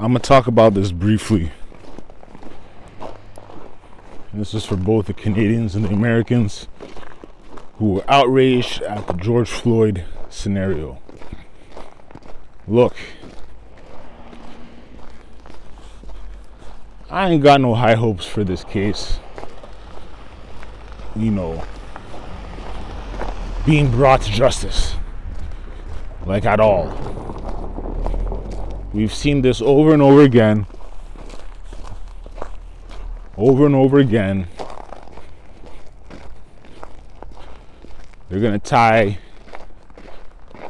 I'm gonna talk about this briefly. This is for both the Canadians and the Americans who were outraged at the George Floyd scenario. Look, I ain't got no high hopes for this case. You know, being brought to justice. Like at all. We've seen this over and over again. Over and over again. They're going to tie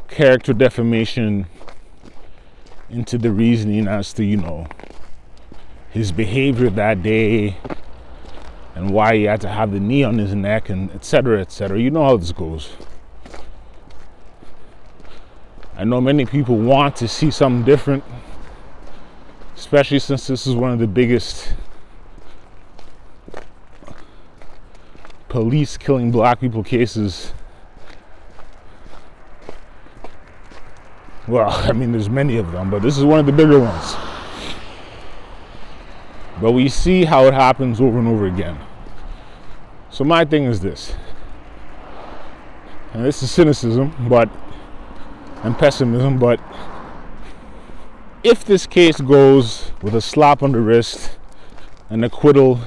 character defamation into the reasoning as to, you know, his behavior that day and why he had to have the knee on his neck and etc etc you know how this goes i know many people want to see something different especially since this is one of the biggest police killing black people cases well i mean there's many of them but this is one of the bigger ones but we see how it happens over and over again. So my thing is this. And this is cynicism, but and pessimism, but if this case goes with a slap on the wrist, an acquittal,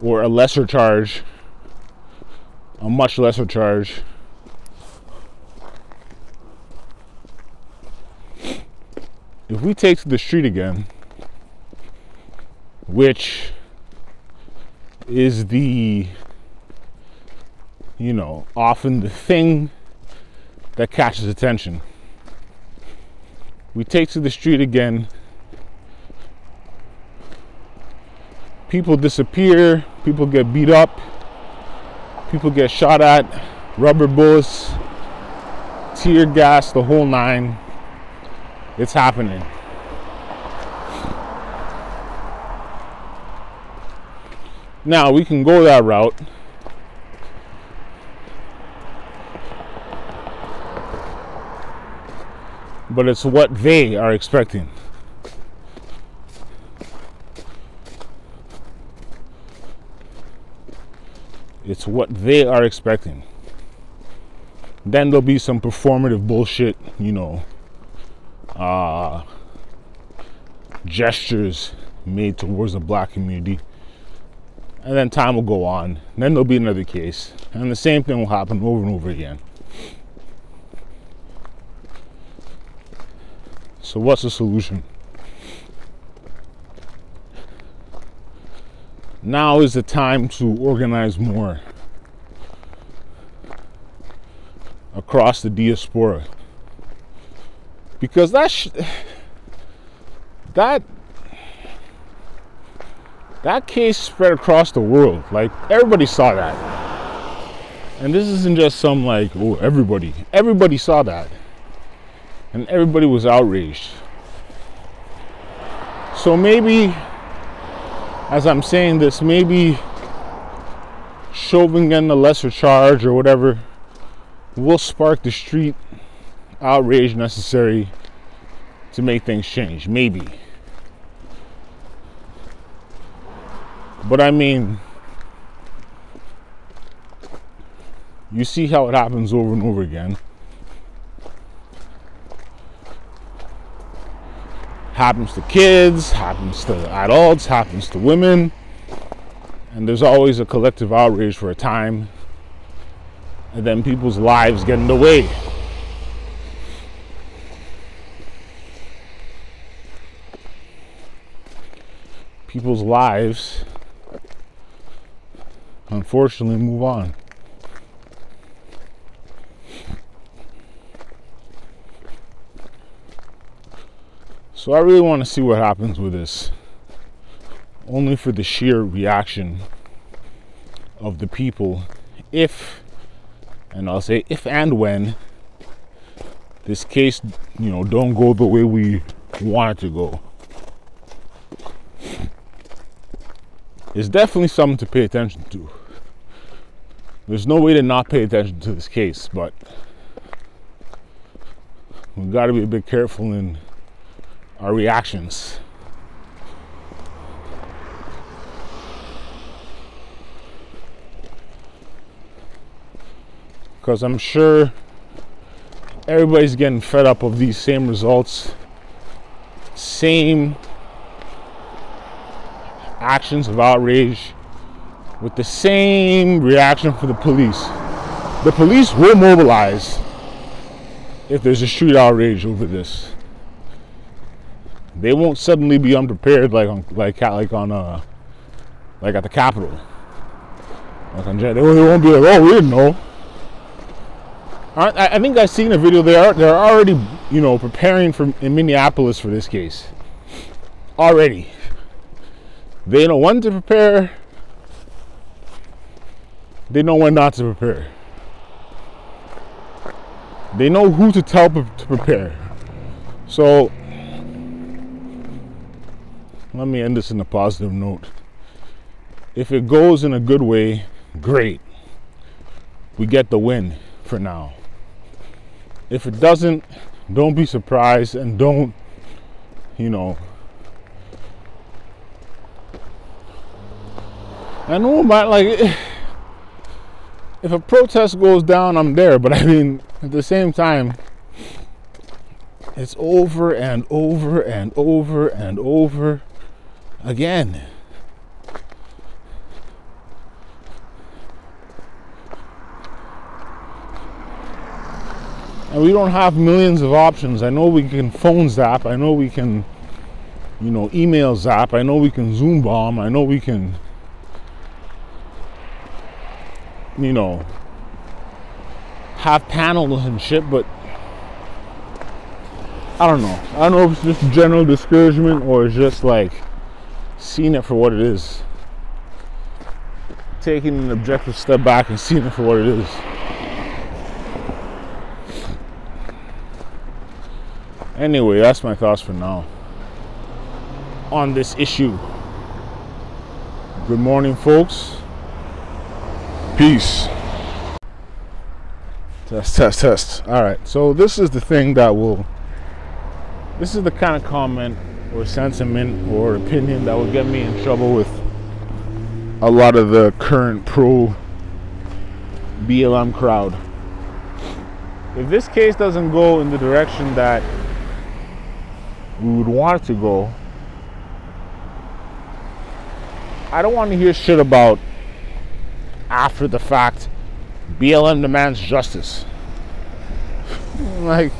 or a lesser charge, a much lesser charge, if we take to the street again which is the you know often the thing that catches attention. We take to the street again. People disappear people get beat up people get shot at rubber bullets tear gas the whole nine. It's happening. Now we can go that route. But it's what they are expecting. It's what they are expecting. Then there'll be some performative bullshit, you know, uh, gestures made towards the black community and then time will go on. Then there'll be another case, and the same thing will happen over and over again. So, what's the solution? Now is the time to organize more across the diaspora because that sh- that that case spread across the world. Like everybody saw that. And this isn't just some like, oh, everybody. Everybody saw that. And everybody was outraged. So maybe, as I'm saying this, maybe shoving in a lesser charge or whatever will spark the street outrage necessary to make things change. Maybe. But I mean, you see how it happens over and over again. Happens to kids, happens to adults, happens to women. And there's always a collective outrage for a time. And then people's lives get in the way. People's lives unfortunately move on. So I really want to see what happens with this. Only for the sheer reaction of the people if and I'll say if and when this case, you know, don't go the way we want it to go. It's definitely something to pay attention to. There's no way to not pay attention to this case, but we've got to be a bit careful in our reactions. Because I'm sure everybody's getting fed up of these same results, same actions of outrage, with the same reaction for the police. The police will mobilize if there's a street outrage over this. They won't suddenly be unprepared like on like like on uh like at the Capitol. Like on, they won't be like, oh, we didn't know. I, I think I've seen a video. They are they're already you know preparing for in Minneapolis for this case. Already, they know when to prepare. They know when not to prepare. They know who to tell to prepare. So let me end this in a positive note. If it goes in a good way, great. We get the win for now. If it doesn't, don't be surprised and don't, you know. I know, but like, if a protest goes down, I'm there. But I mean, at the same time, it's over and over and over and over again. And we don't have millions of options. I know we can phone zap. I know we can, you know, email zap. I know we can Zoom bomb. I know we can, you know, have panels and shit, but I don't know. I don't know if it's just general discouragement or it's just like seeing it for what it is. Taking an objective step back and seeing it for what it is. Anyway, that's my thoughts for now on this issue. Good morning, folks. Peace. Test, test, test. All right. So, this is the thing that will, this is the kind of comment or sentiment or opinion that would get me in trouble with a lot of the current pro BLM crowd. If this case doesn't go in the direction that we would want it to go, I don't want to hear shit about after the fact BLM demands justice. like,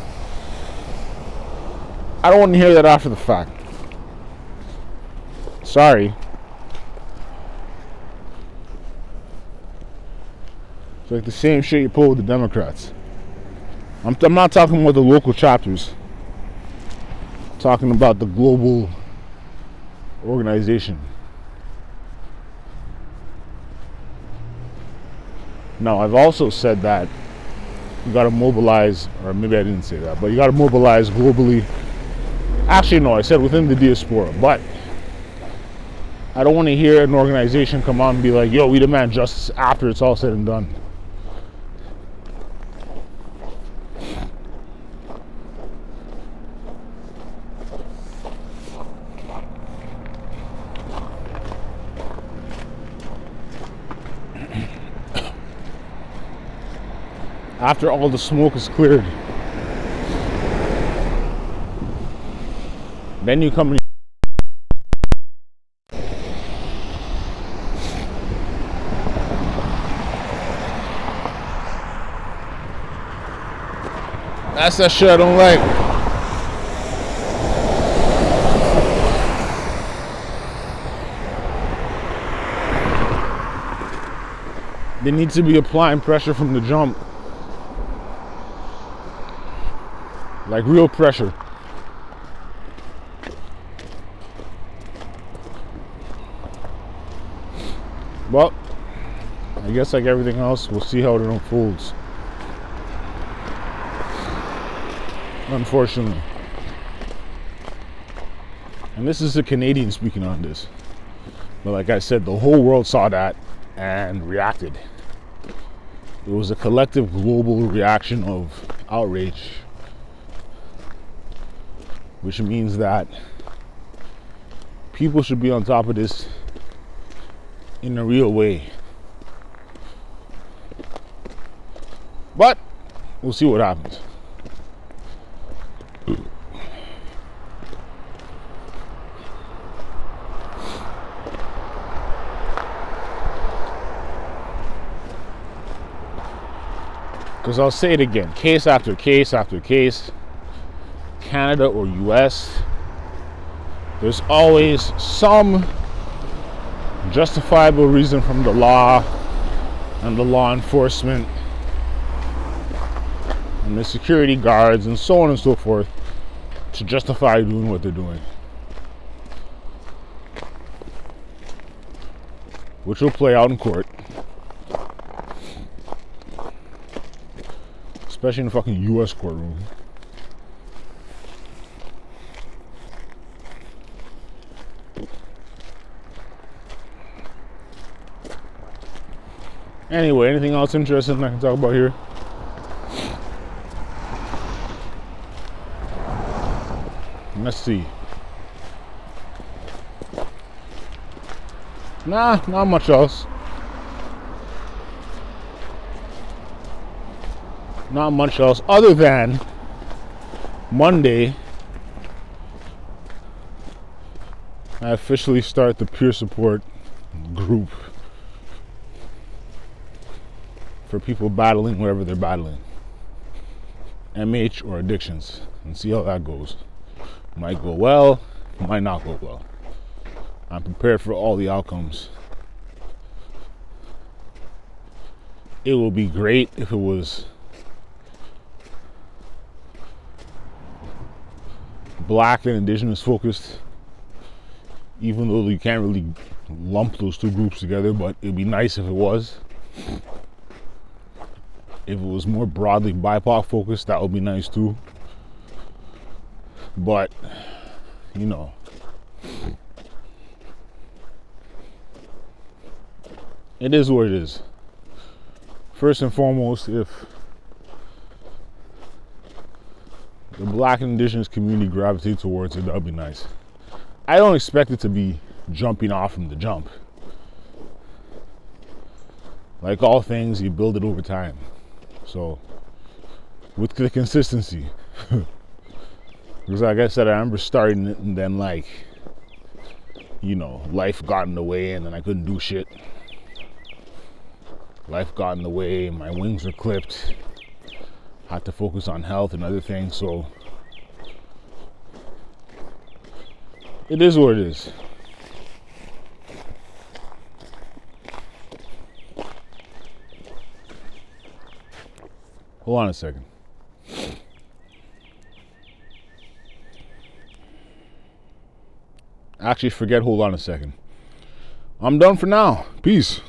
I don't want to hear that after the fact. Sorry. It's like the same shit you pull with the Democrats. I'm, I'm not talking about the local chapters. I'm talking about the global organization. Now, I've also said that you got to mobilize, or maybe I didn't say that, but you got to mobilize globally. Actually, no, I said within the diaspora, but I don't want to hear an organization come on and be like, yo, we demand justice after it's all said and done. after all the smoke is cleared. Then you come That's that shit I don't like. They need to be applying pressure from the jump. Like real pressure. Well, I guess like everything else, we'll see how it unfolds. Unfortunately. And this is a Canadian speaking on this. But like I said, the whole world saw that and reacted. It was a collective global reaction of outrage. which means that people should be on top of this in a real way. But we'll see what happens. Because I'll say it again case after case after case, Canada or US, there's always some justifiable reason from the law and the law enforcement and the security guards and so on and so forth to justify doing what they're doing. Which will play out in court. Especially in the fucking US courtroom. Anyway, anything else interesting I can talk about here? Let's see. Nah, not much else. Not much else other than Monday. I officially start the peer support group for people battling whatever they're battling, MH or addictions, and see how that goes. Might go well, might not go well. I'm prepared for all the outcomes. It will be great if it was black and indigenous focused, even though you can't really lump those two groups together, but it'd be nice if it was. If it was more broadly BIPOC focused, that would be nice too. But, you know, it is what it is. First and foremost, if the black and indigenous community gravitate towards it, that would be nice. I don't expect it to be jumping off from the jump. Like all things, you build it over time. So, with the consistency. Because, like I said, I remember starting it and then, like, you know, life got in the way and then I couldn't do shit. Life got in the way, my wings were clipped. Had to focus on health and other things, so it is what it is. Hold on a second. Actually, forget, hold on a second. I'm done for now. Peace.